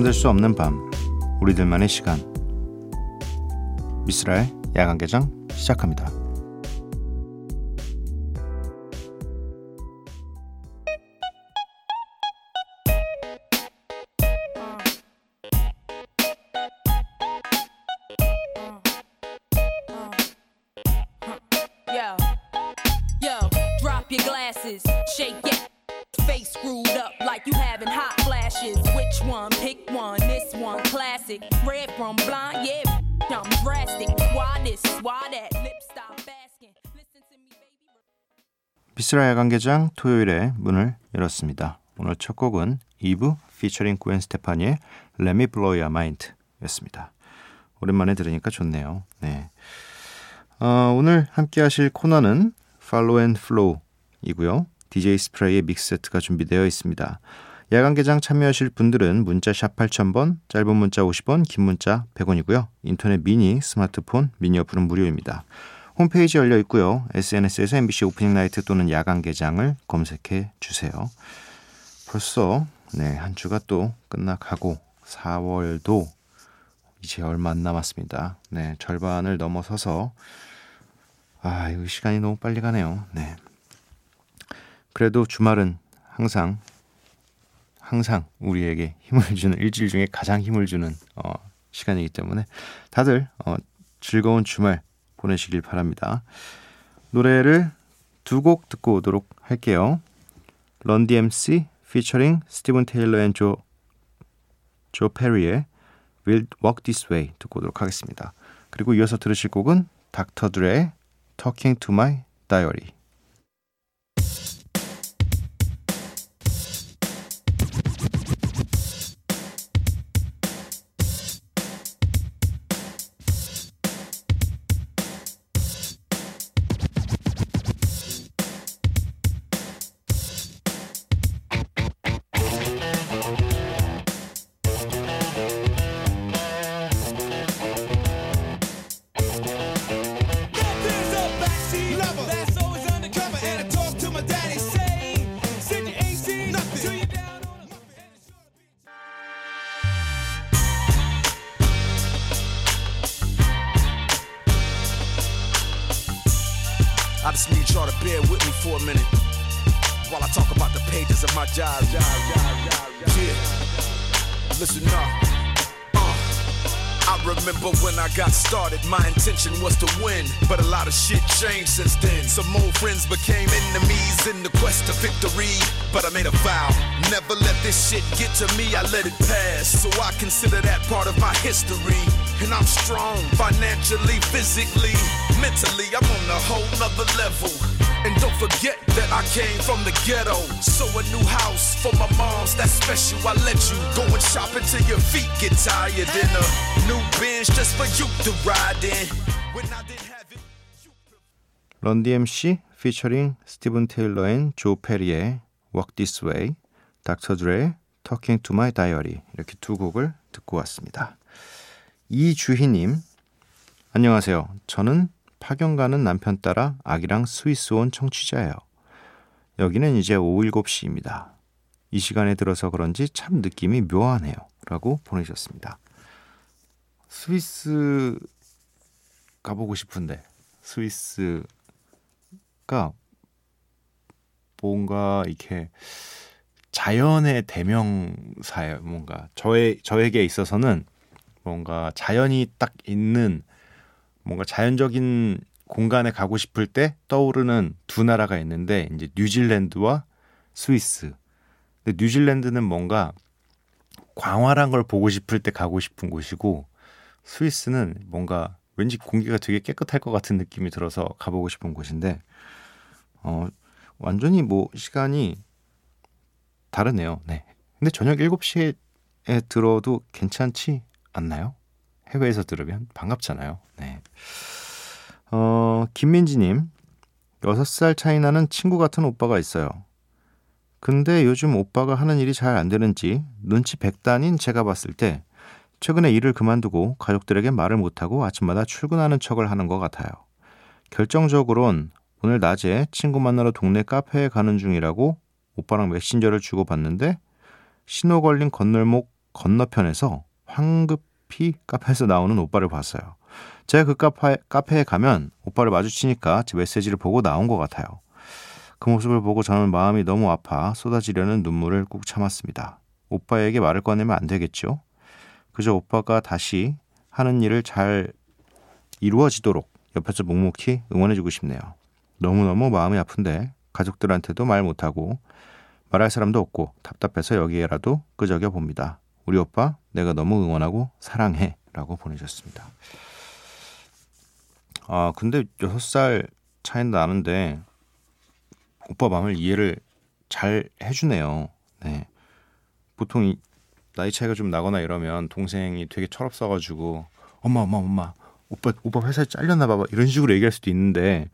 잠들 수 없는 밤 우리들만의 시간 미스라의 야간 개장 시작합니다. Yo, drop your glasses, shake it. Face screwed up like you having hot flashes. Which one? Pick one. This one classic. Red from blind, yeah. I'm drastic. Why this? Why that? Lip stop asking. Listen to me, baby. 비스라 야간 개장 토요일에 문을 열었습니다. 오늘 첫 곡은 이브 피처링 구엔 스테파니의 Let Me Blow Your Mind 였습니다. 오랜만에 들으니까 좋네요. 네. 어, 오늘 함께 하실 코너는 Follow and Flow이고요. DJ 스프레이의 믹스 세트가 준비되어 있습니다. 야간 개장 참여하실 분들은 문자 샵 8000번, 짧은 문자 50원, 긴 문자 100원이고요. 인터넷 미니, 스마트폰, 미니 어플은 무료입니다. 홈페이지 열려 있고요. SNS에서 MBC 오프닝 나이트 또는 야간 개장을 검색해 주세요. 벌써 네, 한 주가 또 끝나가고 4월도 이제 얼마 안 남았습니다. 네, 절반을 넘어서서 아, 이 시간이 너무 빨리 가네요. 네. 그래도 주말은 항상 항상 우리에게 힘을 주는 일주일 중에 가장 힘을 주는 어, 시간이기 때문에 다들 어, 즐거운 주말 보내시길 바랍니다. 노래를 두 곡 듣고 오도록 할게요. Run-DMC featuring Steven Tyler and Joe, 조 페리의 We'll Walk This Way 듣고 오도록 하겠습니다. 그리고 이어서 들으실 곡은 닥터 드레의 Talking to My Diary with me for a minute while I talk about the pages of my diary. Yeah, listen up. Uh, I remember when I got started, my intention was to win. But a lot of shit changed since then. Some old friends became enemies in the quest to victory. But I made a vow, never let this shit get to me. I let it pass. So I consider that part of my history. And I'm strong financially, physically, mentally. I'm on a whole nother level. And don't forget that I came from the ghetto. So a new house for my moms, that's special. I let you go and shop until your feet get tired. In a new bench just for you to ride in. When I didn't have it. 런디 MC 피처링 스티븐 테일러 앤조 페리의 Walk This Way, 닥터 드레의 Talking to My Diary 이렇게 두 곡을 듣고 왔습니다. 이주희님 안녕하세요. 저는 파견 가는 남편 따라 아기랑 스위스 온 청취자예요. 여기는 이제 오후 7시입니다. 이 시간에 들어서 그런지 참 느낌이 묘하네요. 라고 보내셨습니다. 스위스 가보고 싶은데 스위스가 뭔가 이렇게 자연의 대명사예요. 뭔가 저의 저에게 있어서는 뭔가 자연이 딱 있는 뭔가 자연적인 공간에 가고 싶을 때 떠오르는 두 나라가 있는데 이제 뉴질랜드와 스위스. 근데 뉴질랜드는 뭔가 광활한 걸 보고 싶을 때 가고 싶은 곳이고 스위스는 뭔가 왠지 공기가 되게 깨끗할 것 같은 느낌이 들어서 가보고 싶은 곳인데 어 완전히 뭐 시간이 다르네요. 네. 근데 저녁 7시에 들어도 괜찮지 않나요? 해외에서 들으면 반갑잖아요. 네. 어, 김민지님, 6살 차이 나는 친구 같은 오빠가 있어요. 근데 요즘 오빠가 하는 일이 잘 안 되는지 눈치 백단인 제가 봤을 때 최근에 일을 그만두고 가족들에게 말을 못하고 아침마다 출근하는 척을 하는 것 같아요. 결정적으론 오늘 낮에 친구 만나러 동네 카페에 가는 중이라고 오빠랑 메신저를 주고받는데 신호 걸린 건널목 건너편에서 황급 히 카페에서 나오는 오빠를 봤어요. 제가 그 카페, 카페에 가면 오빠를 마주치니까 제 메시지를 보고 나온 것 같아요. 그 모습을 보고 저는 마음이 너무 아파 쏟아지려는 눈물을 꾹 참았습니다. 오빠에게 말을 꺼내면 안 되겠죠? 그저 오빠가 다시 하는 일을 잘 이루어지도록 옆에서 묵묵히 응원해주고 싶네요. 너무너무 마음이 아픈데 가족들한테도 말 못하고 말할 사람도 없고 답답해서 여기에라도 끄적여 봅니다. 우리 오빠 내가 너무 응원하고 사랑해 라고 보내셨습니다. 아 근데 6살 차이는 나는데 오빠 마음을 이해를 잘 해주네요. 네. 보통 이 나이 차이가 좀 나거나 이러면 동생이 되게 철없어가지고 엄마 엄마 엄마 오빠 오빠 회사에 잘렸나 봐봐 이런 식으로 얘기할 수도 있는데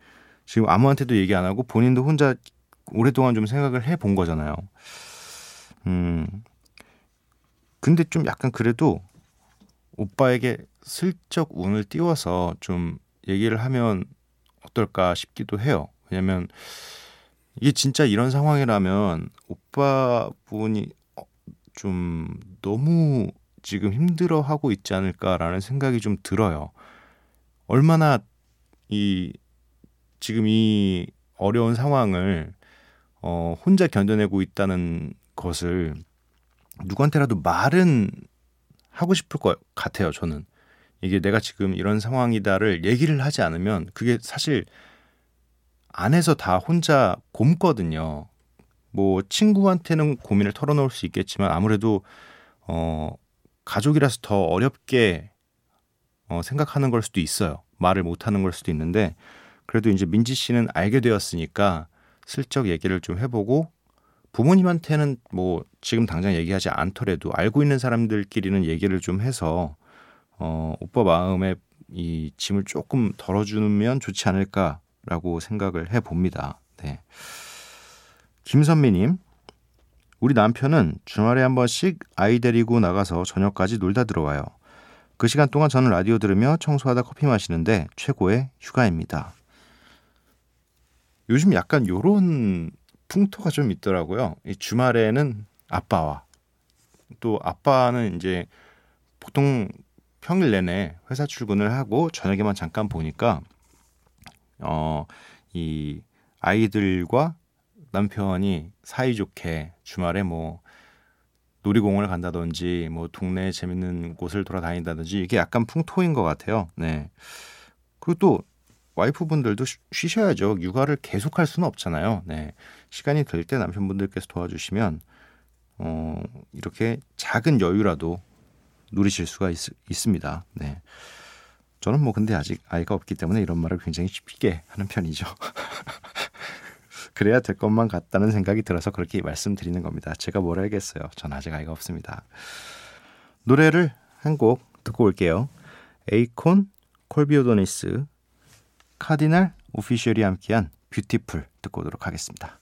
지금 아무한테도 얘기 안 하고 본인도 혼자 오랫동안 좀 생각을 해 본 거잖아요. 음. 근데 좀 약간 그래도 오빠에게 슬쩍 운을 띄워서 좀 얘기를 하면 어떨까 싶기도 해요. 왜냐면 이게 진짜 이런 상황이라면 오빠분이 어, 좀 너무 지금 힘들어 하고 있지 않을까라는 생각이 좀 들어요. 얼마나 이 지금 이 어려운 상황을 어 혼자 견뎌내고 있다는 것을 누구한테라도 말은 하고 싶을 것 같아요, 저는. 이게 내가 지금 이런 상황이다를 얘기를 하지 않으면 그게 사실 안에서 다 혼자 곰거든요. 뭐 친구한테는 고민을 털어놓을 수 있겠지만 아무래도 어 가족이라서 더 어렵게 어 생각하는 걸 수도 있어요. 말을 못 하는 걸 수도 있는데 그래도 이제 민지 씨는 알게 되었으니까 슬쩍 얘기를 좀 해보고 부모님한테는 뭐 지금 당장 얘기하지 않더라도 알고 있는 사람들끼리는 얘기를 좀 해서 어 오빠 마음에 이 짐을 조금 덜어주면 좋지 않을까라고 생각을 해 봅니다. 네. 김선미님, 우리 남편은 주말에 한 번씩 아이 데리고 나가서 저녁까지 놀다 들어와요. 그 시간 동안 저는 라디오 들으며 청소하다 커피 마시는데 최고의 휴가입니다. 요즘 약간 요런 풍토가 좀 있더라고요. 이 주말에는 아빠와 또 아빠는 이제 보통 평일 내내 회사 출근을 하고 저녁에만 잠깐 보니까 어 이 아이들과 남편이 사이좋게 주말에 뭐 놀이공원을 간다든지 뭐 동네 재밌는 곳을 돌아다닌다든지 이게 약간 풍토인 것 같아요. 네. 그리고 또 와이프분들도 쉬- 쉬셔야죠. 육아를 계속할 수는 없잖아요. 네. 시간이 될 때 남편분들께서 도와주시면 어, 이렇게 작은 여유라도 누리실 수가 있, 있습니다. 네. 저는 뭐 근데 아직 아이가 없기 때문에 이런 말을 굉장히 쉽게 하는 편이죠. 그래야 될 것만 같다는 생각이 들어서 그렇게 말씀드리는 겁니다. 제가 뭘 알겠어요. 전 아직 아이가 없습니다. 노래를 한 곡 듣고 올게요. 에이콘, 콜비오도니스, 카디날 오피셜이 함께한 뷰티풀 듣고 오도록 하겠습니다.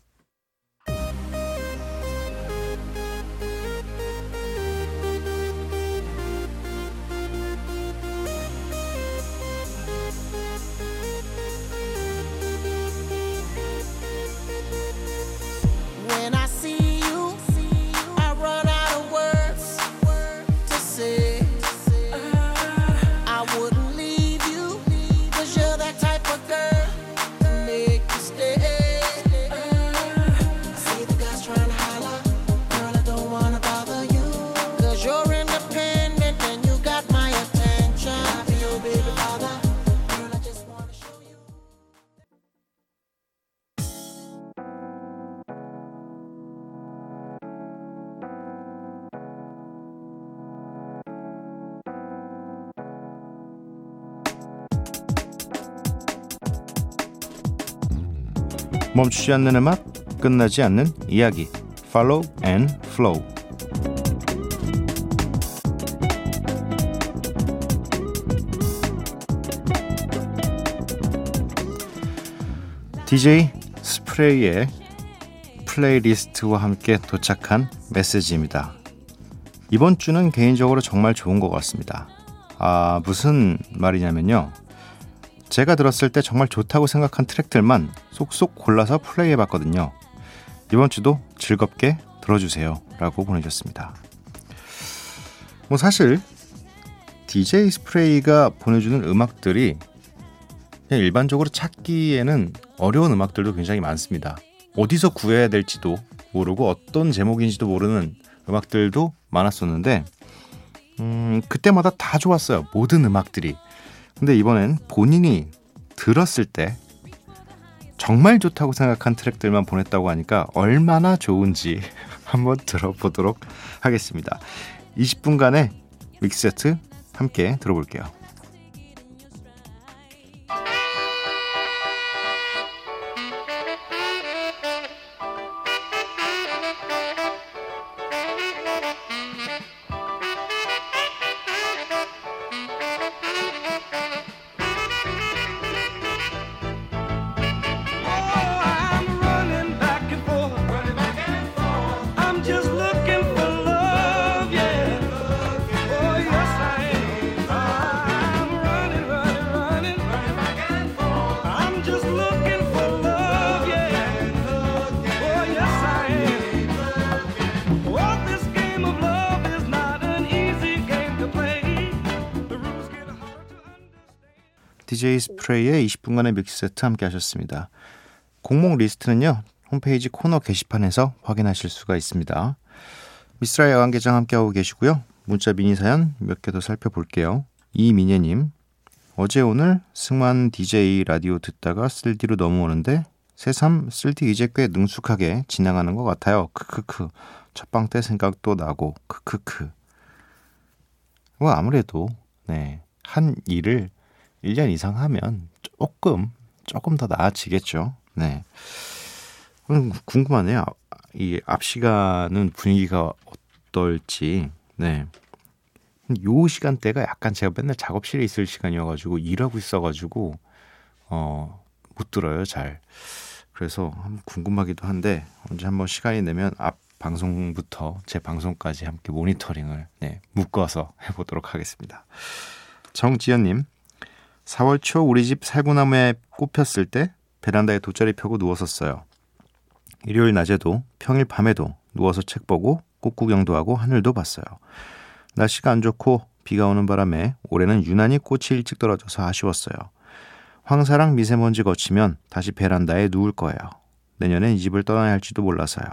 멈추지 않는 음악, 끝나지 않는 이야기. Follow and Flow. DJ 스프레이의 플레이리스트와 함께 도착한 메시지입니다. 이번 주는 개인적으로 정말 좋은 것 같습니다. 아, 무슨 말이냐면요. 제가 들었을 때 정말 좋다고 생각한 트랙들만 쏙쏙 골라서 플레이해 봤거든요. 이번 주도 즐겁게 들어주세요. 라고 보내주셨습니다. 뭐 사실 DJ 스프레이가 보내주는 음악들이 그냥 일반적으로 찾기에는 어려운 음악들도 굉장히 많습니다. 어디서 구해야 될지도 모르고 어떤 제목인지도 모르는 음악들도 많았었는데 음, 그때마다 다 좋았어요. 모든 음악들이. 근데 이번엔 본인이 들었을 때 정말 좋다고 생각한 트랙들만 보냈다고 하니까 얼마나 좋은지 한번 들어보도록 하겠습니다. 20분간의 믹세트 함께 들어볼게요. DJ 스프레이의 20분간의 mix set 함께 하셨습니다. 곡목 리스트는요. 홈페이지 코너 게시판에서 확인하실 수가 있습니다. 미쓰라 야간 개장 함께하고 계시고요. 문자 미니 사연 몇 개 더 살펴볼게요. 이민혜님 어제 오늘 승만 DJ 라디오 듣다가 쓰디로 넘어오는데 새삼 쓰디 이제 꽤 능숙하게 지나가는 것 같아요. 크크크 첫방 때 생각도 나고 크크크 뭐 아무래도 네, 한 일을 1년 이상 하면 조금 조금 더 나아지겠죠. 네. 음, 궁금하네요. 아, 이앞 시간은 분위기가 어떨지. 네. 요 시간대가 약간 제가 맨날 작업실에 있을 시간이어가지고 일하고 있어가지고 어, 못 들어요 잘. 그래서 궁금하기도 한데 언제 한번 시간이 되면 앞 방송부터 제 방송까지 함께 모니터링을 네, 묶어서 해보도록 하겠습니다. 정지연님 4월 초 우리 집 살구나무에 꽃 폈을 때 베란다에 돗자리 펴고 누웠었어요. 일요일 낮에도 평일 밤에도 누워서 책 보고 꽃 구경도 하고 하늘도 봤어요. 날씨가 안 좋고 비가 오는 바람에 올해는 유난히 꽃이 일찍 떨어져서 아쉬웠어요. 황사랑 미세먼지 거치면 다시 베란다에 누울 거예요. 내년엔 이 집을 떠나야 할지도 몰라서요.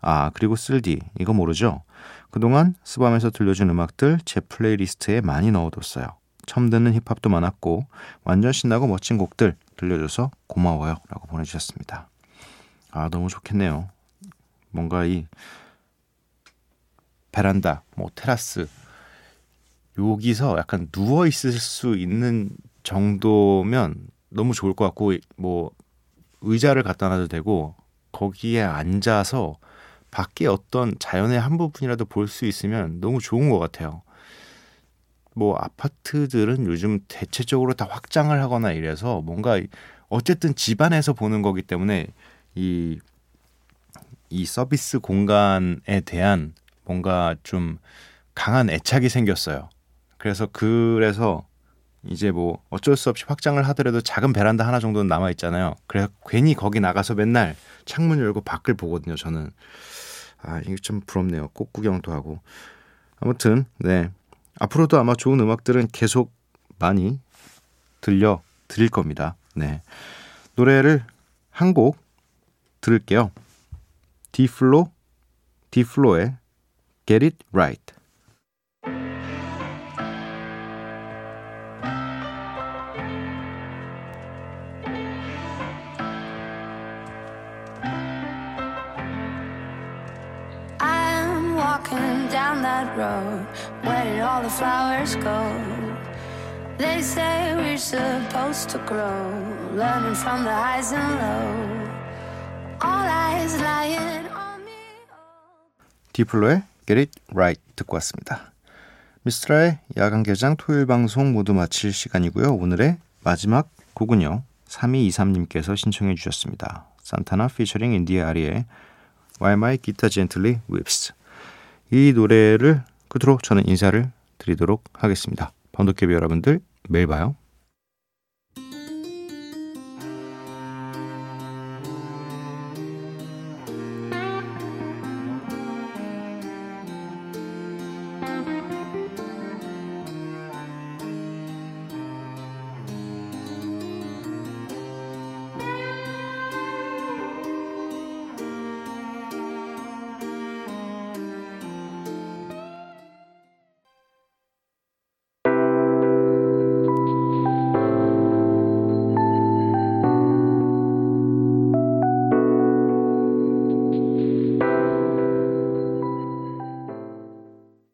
아, 그리고 쓸디. 이거 모르죠? 그동안 스밤에서 들려준 음악들 제 playlist에 많이 넣어뒀어요. 처음 듣는 힙합도 많았고 완전 신나고 멋진 곡들 들려줘서 고마워요 라고 보내주셨습니다. 아 너무 좋겠네요. 뭔가 이 베란다, 뭐 테라스 여기서 약간 누워 있을 수 있는 정도면 너무 좋을 것 같고 뭐 의자를 갖다 놔도 되고 거기에 앉아서 밖에 어떤 자연의 한 부분이라도 볼 수 있으면 너무 좋은 것 같아요. 뭐 아파트들은 요즘 대체적으로 다 확장을 하거나 이래서 뭔가 어쨌든 집안에서 보는 거기 때문에 이, 이 서비스 공간에 대한 뭔가 좀 강한 애착이 생겼어요. 그래서 그래서 이제 뭐 어쩔 수 없이 확장을 하더라도 작은 베란다 하나 정도는 남아 있잖아요. 그래서 괜히 거기 나가서 맨날 창문 열고 밖을 보거든요. 저는 아 이게 좀 부럽네요. 꽃 구경도 하고 아무튼 네 앞으로도 아마 좋은 음악들은 계속 많이 들려 드릴 겁니다. 네 노래를 한 곡 들을게요. 디플로 디플로의 Get It Right. Down that road. Where did all the flowers go? They say we're supposed to grow, learning from the highs and lows. All eyes lying on me. 디플로의 Get It Right 듣고 왔습니다. 미스트라의 야간 개장 토요일 방송 모두 마칠 시간이고요. 오늘의 마지막 곡은요. 3223님께서 신청해 주셨습니다. 산타나 피처링 인디아 아리의 Why My Guitar Gently Weeps 이 노래를 끝으로 저는 인사를 드리도록 하겠습니다. 번도깨비 여러분들 매일 봐요.